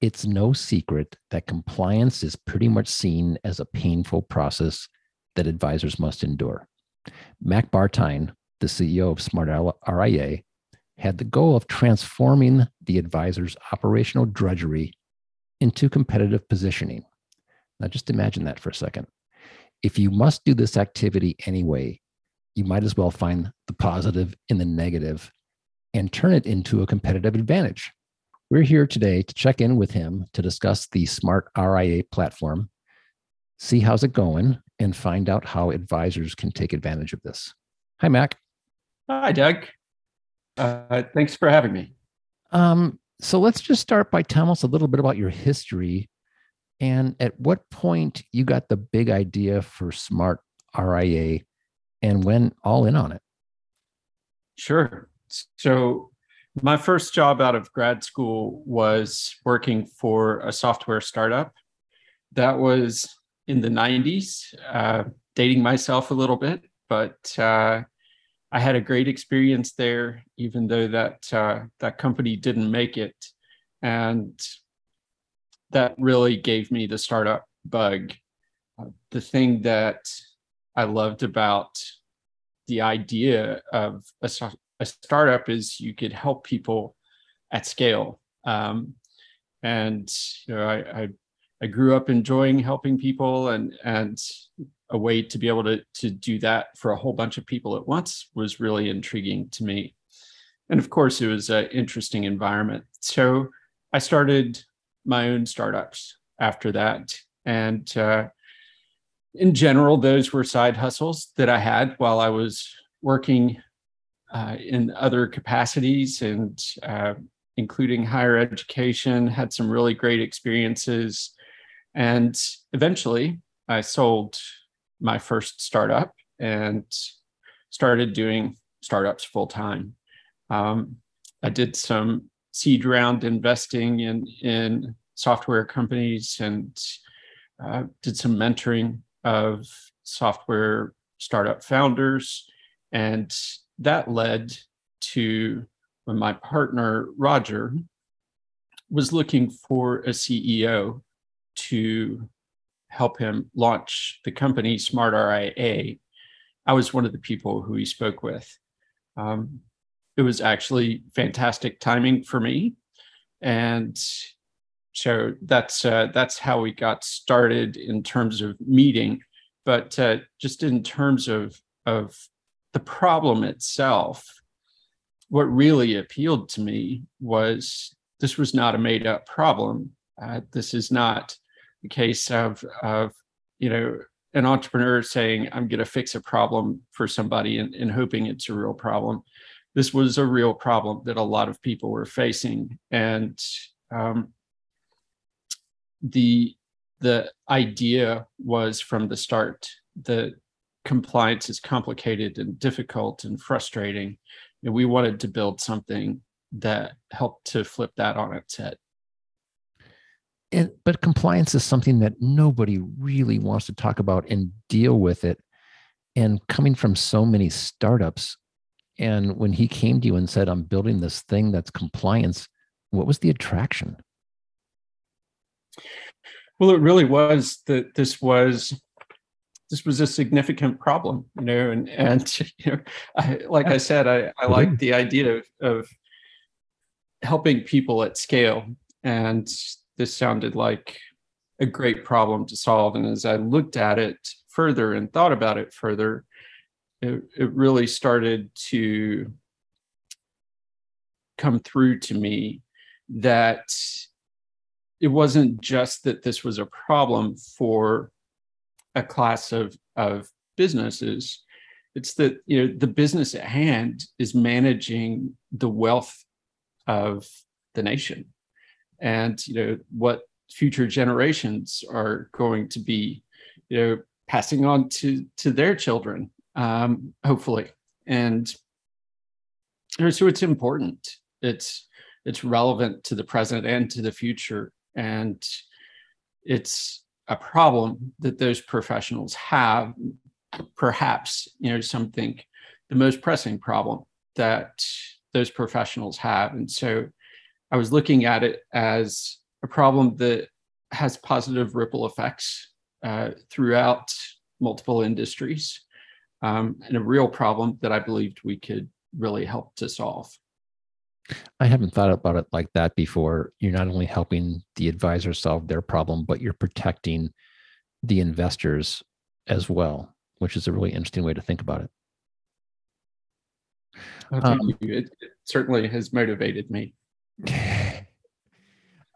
It's no secret that compliance is pretty much seen as a painful process that advisors must endure. Mac Bartine, the CEO of Smart RIA, had the goal of transforming the advisor's operational drudgery into competitive positioning. Now, just imagine that for a second. If you must do this activity anyway, you might as well find the positive in the negative and turn it into a competitive advantage. We're here today to check in with him to discuss the Smart RIA platform, see how's it going, and find out how advisors can take advantage of this. Hi, Mac. Hi, Doug. Uh, thanks for having me. Um, so let's just start by telling us a little bit about your history and at what point you got the big idea for Smart RIA and when all in on it. Sure. So, my first job out of grad school was working for a software startup. That was in the 90s, uh, dating myself a little bit, but uh, I had a great experience there, even though that uh, that company didn't make it, and that really gave me the startup bug. The thing that I loved about the idea of a, a startup is you could help people at scale. Um, and you know, I, I I grew up enjoying helping people and and a way to be able to to do that for a whole bunch of people at once was really intriguing to me. And of course it was an interesting environment. So i started my own startups after that. And uh, in general those were side hustles that i had while i was working uh, in other capacities and uh, including higher education had some really great experiences and eventually i sold my first startup and started doing startups full time. Um, I did some seed round investing in in software companies and uh, did some mentoring of software startup founders, and that led to when my partner Roger was looking for a CEO to help him launch the company Smart RIA, I was one of the people who he spoke with. Um, it was actually fantastic timing for me, and so that's uh, that's how we got started in terms of meeting. But uh, just in terms of of the problem itself, what really appealed to me was this was not a made up problem. Uh, this is not the case of of you know an entrepreneur saying i'm going to fix a problem for somebody and, and hoping it's a real problem this was a real problem that a lot of people were facing and um, the the idea was from the start that compliance is complicated and difficult and frustrating and we wanted to build something that helped to flip that on its head and, but compliance is something that nobody really wants to talk about and deal with it. And coming from so many startups, and when he came to you and said, I'm building this thing that's compliance, what was the attraction? Well, it really was that this was this was a significant problem, you know, and and you know, I, like I said, I, I mm-hmm. like the idea of, of helping people at scale, and this sounded like a great problem to solve. And as I looked at it further and thought about it further, it, it really started to come through to me that it wasn't just that this was a problem for a class of, of businesses it's that you know the business at hand is managing the wealth of the nation and you know what future generations are going to be, you know, passing on to to their children, um, hopefully. And so it's important. It's it's relevant to the present and to the future, and it's a problem that those professionals have. Perhaps you know some think the most pressing problem that those professionals have, and so I was looking at it as a problem that has positive ripple effects uh, throughout multiple industries, um, and a real problem that I believed we could really help to solve. I haven't thought about it like that before. You're not only helping the advisor solve their problem, but you're protecting the investors as well, which is a really interesting way to think about it. Oh, um, it, it certainly has motivated me.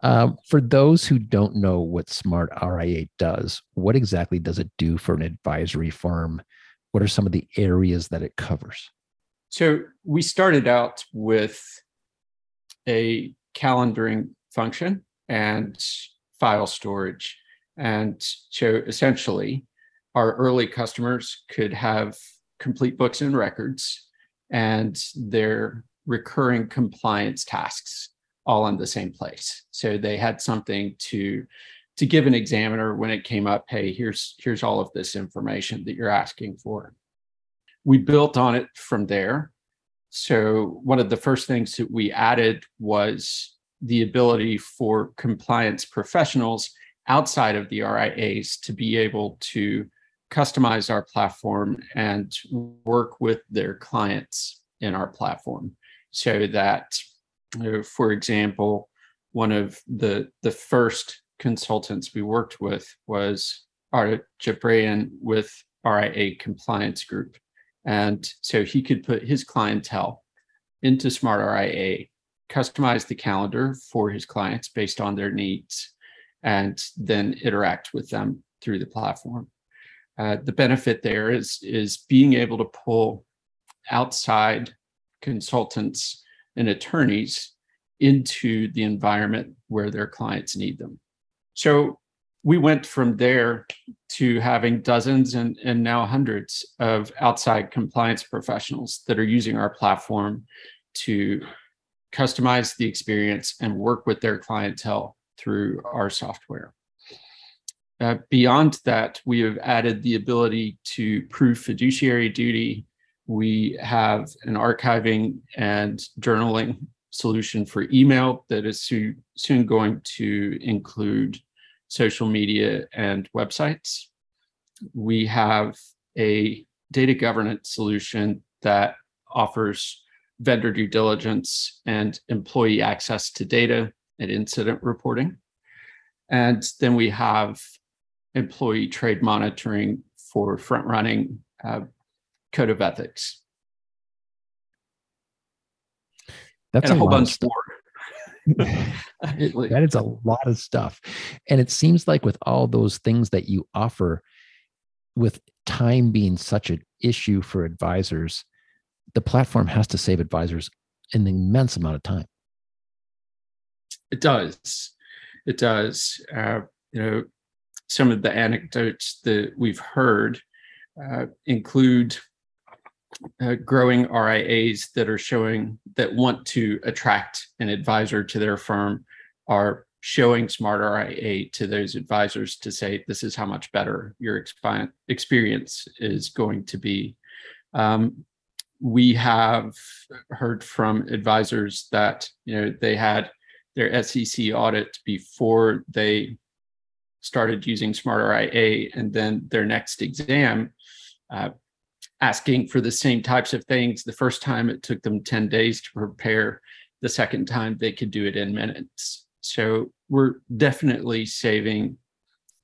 Uh, for those who don't know what Smart RIA does, what exactly does it do for an advisory firm? What are some of the areas that it covers? So we started out with a calendaring function and file storage. And so essentially, our early customers could have complete books and records and their recurring compliance tasks all in the same place. So they had something to to give an examiner when it came up, hey, here's here's all of this information that you're asking for. We built on it from there. So one of the first things that we added was the ability for compliance professionals outside of the RIAs to be able to customize our platform and work with their clients in our platform so that for example, one of the the first consultants we worked with was Art Jabrayan with RIA Compliance Group. And so he could put his clientele into Smart RIA, customize the calendar for his clients based on their needs, and then interact with them through the platform. Uh, the benefit there is, is being able to pull outside consultants and attorneys into the environment where their clients need them. So we went from there to having dozens and, and now hundreds of outside compliance professionals that are using our platform to customize the experience and work with their clientele through our software. Uh, beyond that, we have added the ability to prove fiduciary duty we have an archiving and journaling solution for email that is soon, soon going to include social media and websites. We have a data governance solution that offers vendor due diligence and employee access to data and incident reporting. And then we have employee trade monitoring for front running uh, code of ethics. That's and a, a whole bunch more. that is a lot of stuff. And it seems like with all those things that you offer, with time being such an issue for advisors, the platform has to save advisors an immense amount of time. It does. It does. Uh, you know, some of the anecdotes that we've heard uh, include uh, growing RIAs that are showing that want to attract an advisor to their firm are showing Smart RIA to those advisors to say this is how much better your experience is going to be. Um, we have heard from advisors that you know they had their SEC audit before they started using Smart RIA, and then their next exam uh, asking for the same types of things. The first time it took them 10 days to prepare. The second time they could do it in minutes. So we're definitely saving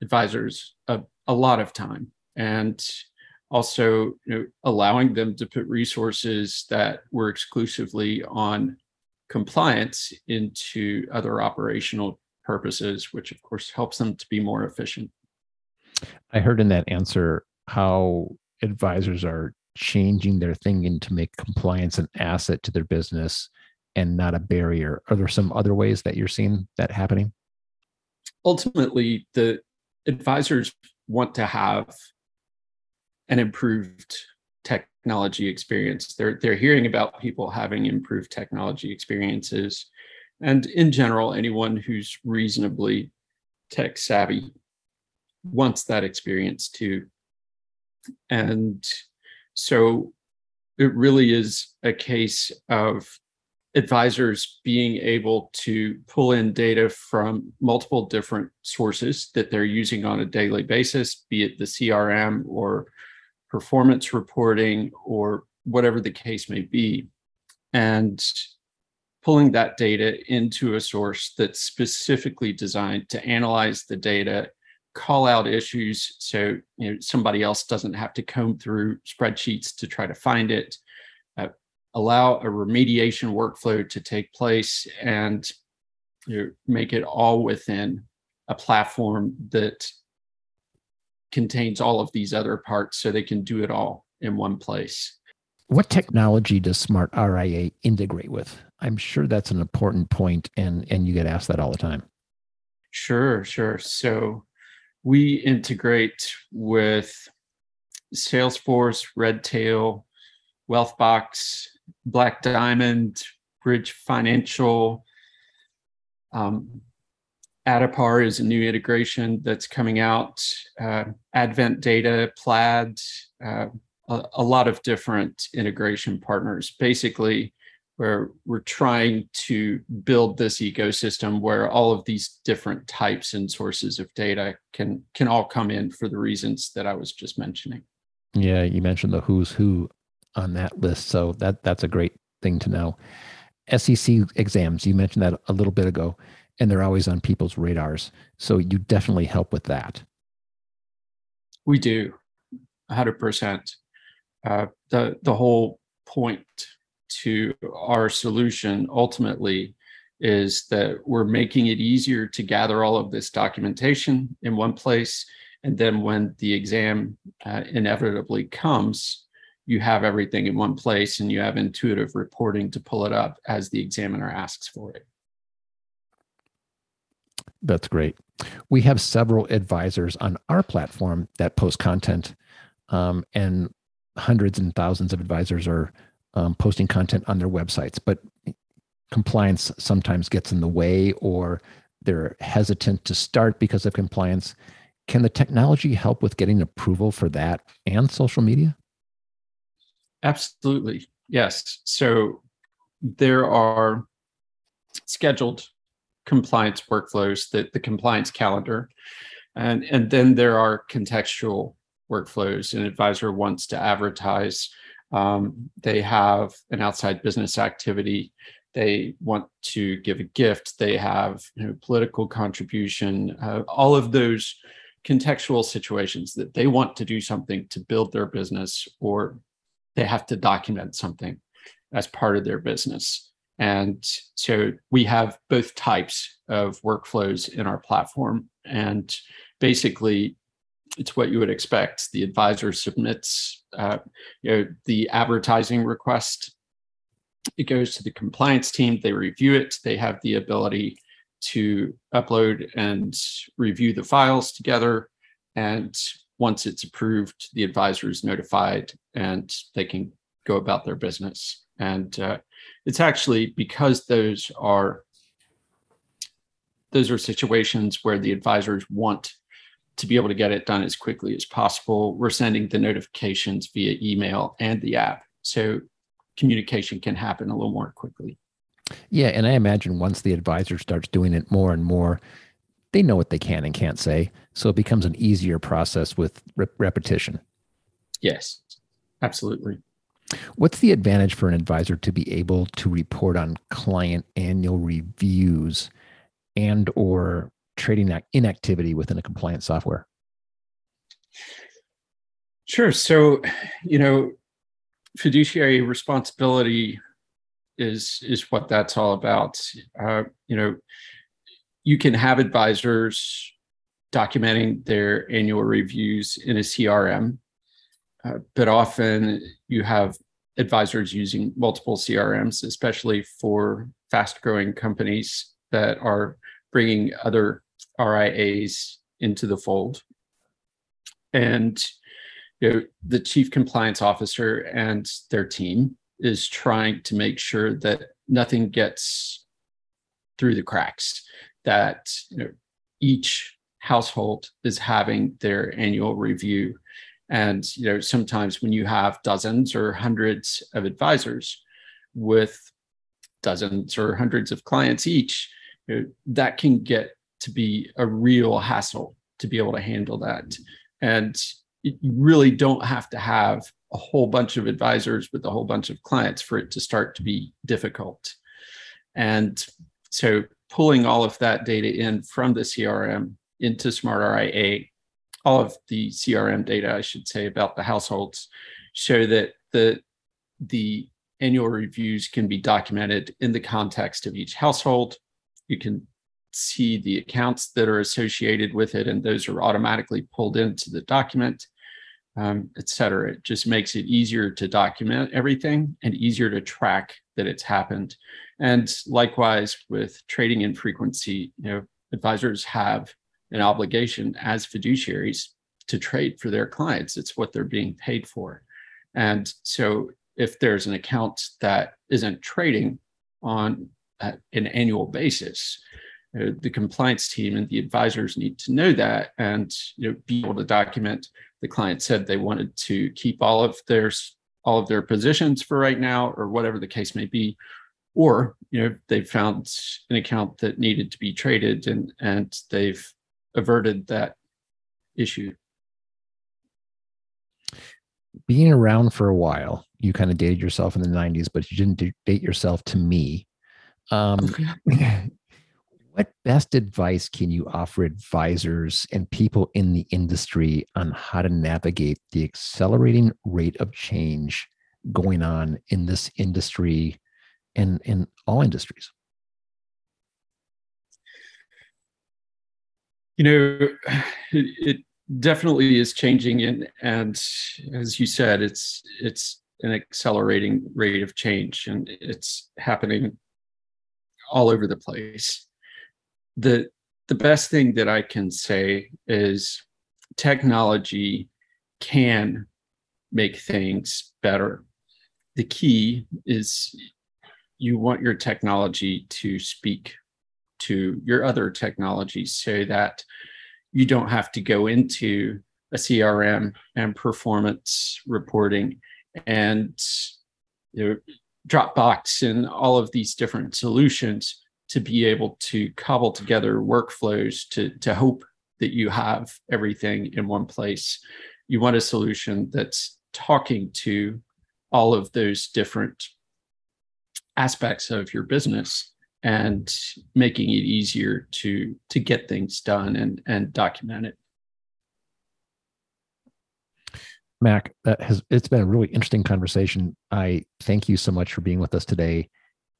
advisors a, a lot of time and also you know, allowing them to put resources that were exclusively on compliance into other operational purposes, which of course helps them to be more efficient. I heard in that answer how advisors are changing their thinking to make compliance an asset to their business and not a barrier. Are there some other ways that you're seeing that happening? ultimately, the advisors want to have an improved technology experience. They're they're hearing about people having improved technology experiences, and in general, anyone who's reasonably tech savvy wants that experience too. And so it really is a case of advisors being able to pull in data from multiple different sources that they're using on a daily basis, be it the CRM or performance reporting or whatever the case may be, and pulling that data into a source that's specifically designed to analyze the data call out issues so you know somebody else doesn't have to comb through spreadsheets to try to find it uh, allow a remediation workflow to take place and you know, make it all within a platform that contains all of these other parts so they can do it all in one place. What technology does smart ria integrate with? I'm sure that's an important point and and you get asked that all the time. Sure sure. So we integrate with Salesforce, Redtail, Wealthbox, Black Diamond, Bridge Financial. Um, is a new integration that's coming out. Uh, Advent Data, Plaid, uh, a, a, lot of different integration partners. Basically, where we're trying to build this ecosystem where all of these different types and sources of data can can all come in for the reasons that I was just mentioning. Yeah, you mentioned the who's who on that list, so that that's a great thing to know. SEC exams, you mentioned that a little bit ago, and they're always on people's radars. So you definitely help with that. We do, hundred uh, percent. The the whole point to our solution ultimately is that we're making it easier to gather all of this documentation in one place. And then when the exam uh, inevitably comes, you have everything in one place and you have intuitive reporting to pull it up as the examiner asks for it. That's great. We have several advisors on our platform that post content, um, and hundreds and thousands of advisors are um, posting content on their websites, but compliance sometimes gets in the way or they're hesitant to start because of compliance. Can the technology help with getting approval for that and social media? Absolutely. Yes. So there are scheduled compliance workflows that the compliance calendar and and then there are contextual workflows an advisor wants to advertise um, they have an outside business activity. They want to give a gift. They have you know, political contribution. Uh, all of those contextual situations that they want to do something to build their business, or they have to document something as part of their business. And so we have both types of workflows in our platform. And basically, it's what you would expect. The advisor submits, uh, you know, the advertising request. It goes to the compliance team. They review it. They have the ability to upload and review the files together. And once it's approved, the advisor is notified, and they can go about their business. And uh, it's actually because those are those are situations where the advisors want to be able to get it done as quickly as possible, we're sending the notifications via email and the app. So communication can happen a little more quickly. Yeah. And I imagine once the advisor starts doing it more and more, they know what they can and can't say. So it becomes an easier process with re- repetition. Yes, absolutely. What's the advantage for an advisor to be able to report on client annual reviews and or trading inactivity within a compliance software? Sure. So, you know, fiduciary responsibility is is what that's all about. Uh, you know, you can have advisors documenting their annual reviews in a CRM, uh, but often you have advisors using multiple CRMs, especially for fast growing companies that are bringing other RIAs into the fold. And you know, the chief compliance officer and their team is trying to make sure that nothing gets through the cracks, that you know, each household is having their annual review. And you know, sometimes when you have dozens or hundreds of advisors with dozens or hundreds of clients each, you know, that can get to be a real hassle to be able to handle that. And you really don't have to have a whole bunch of advisors with a whole bunch of clients for it to start to be difficult. And so pulling all of that data in from the CRM into Smart RIA, all of the CRM data, I should say, about the households show that the the annual reviews can be documented in the context of each household. You can see the accounts that are associated with it, and those are automatically pulled into the document, um, et cetera. It just makes it easier to document everything and easier to track that it's happened. And likewise with trading in frequency, you know, advisors have an obligation as fiduciaries to trade for their clients. It's what they're being paid for. And so if there's an account that isn't trading on an annual basis, uh, the compliance team and the advisors need to know that and you know be able to document. The client said they wanted to keep all of their all of their positions for right now or whatever the case may be. Or you know they found an account that needed to be traded and and they've averted that issue. Being around for a while you kind of dated yourself in the 90s but you didn't date yourself to me um, what best advice can you offer advisors and people in the industry on how to navigate the accelerating rate of change going on in this industry and in all industries? You know, it, it definitely is changing, and and as you said, it's it's an accelerating rate of change, and it's happening all over the place the the best thing that I can say is technology can make things better. The key is you want your technology to speak to your other technologies so that you don't have to go into a CRM and performance reporting and you know, Dropbox and all of these different solutions to be able to cobble together workflows to, to hope that you have everything in one place. You want a solution that's talking to all of those different aspects of your business and making it easier to to get things done and and document it mac that has it's been a really interesting conversation i thank you so much for being with us today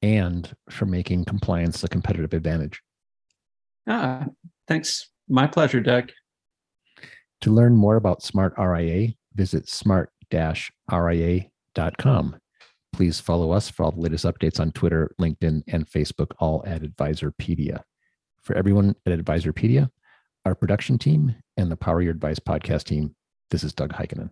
and for making compliance a competitive advantage. Ah, thanks. My pleasure, Doug. To learn more about Smart RIA, visit smart-ria.com. Please follow us for all the latest updates on Twitter, LinkedIn, and Facebook, all at Advisorpedia. For everyone at Advisorpedia, our production team, and the Power Your Advice podcast team, this is Doug Heikkinen.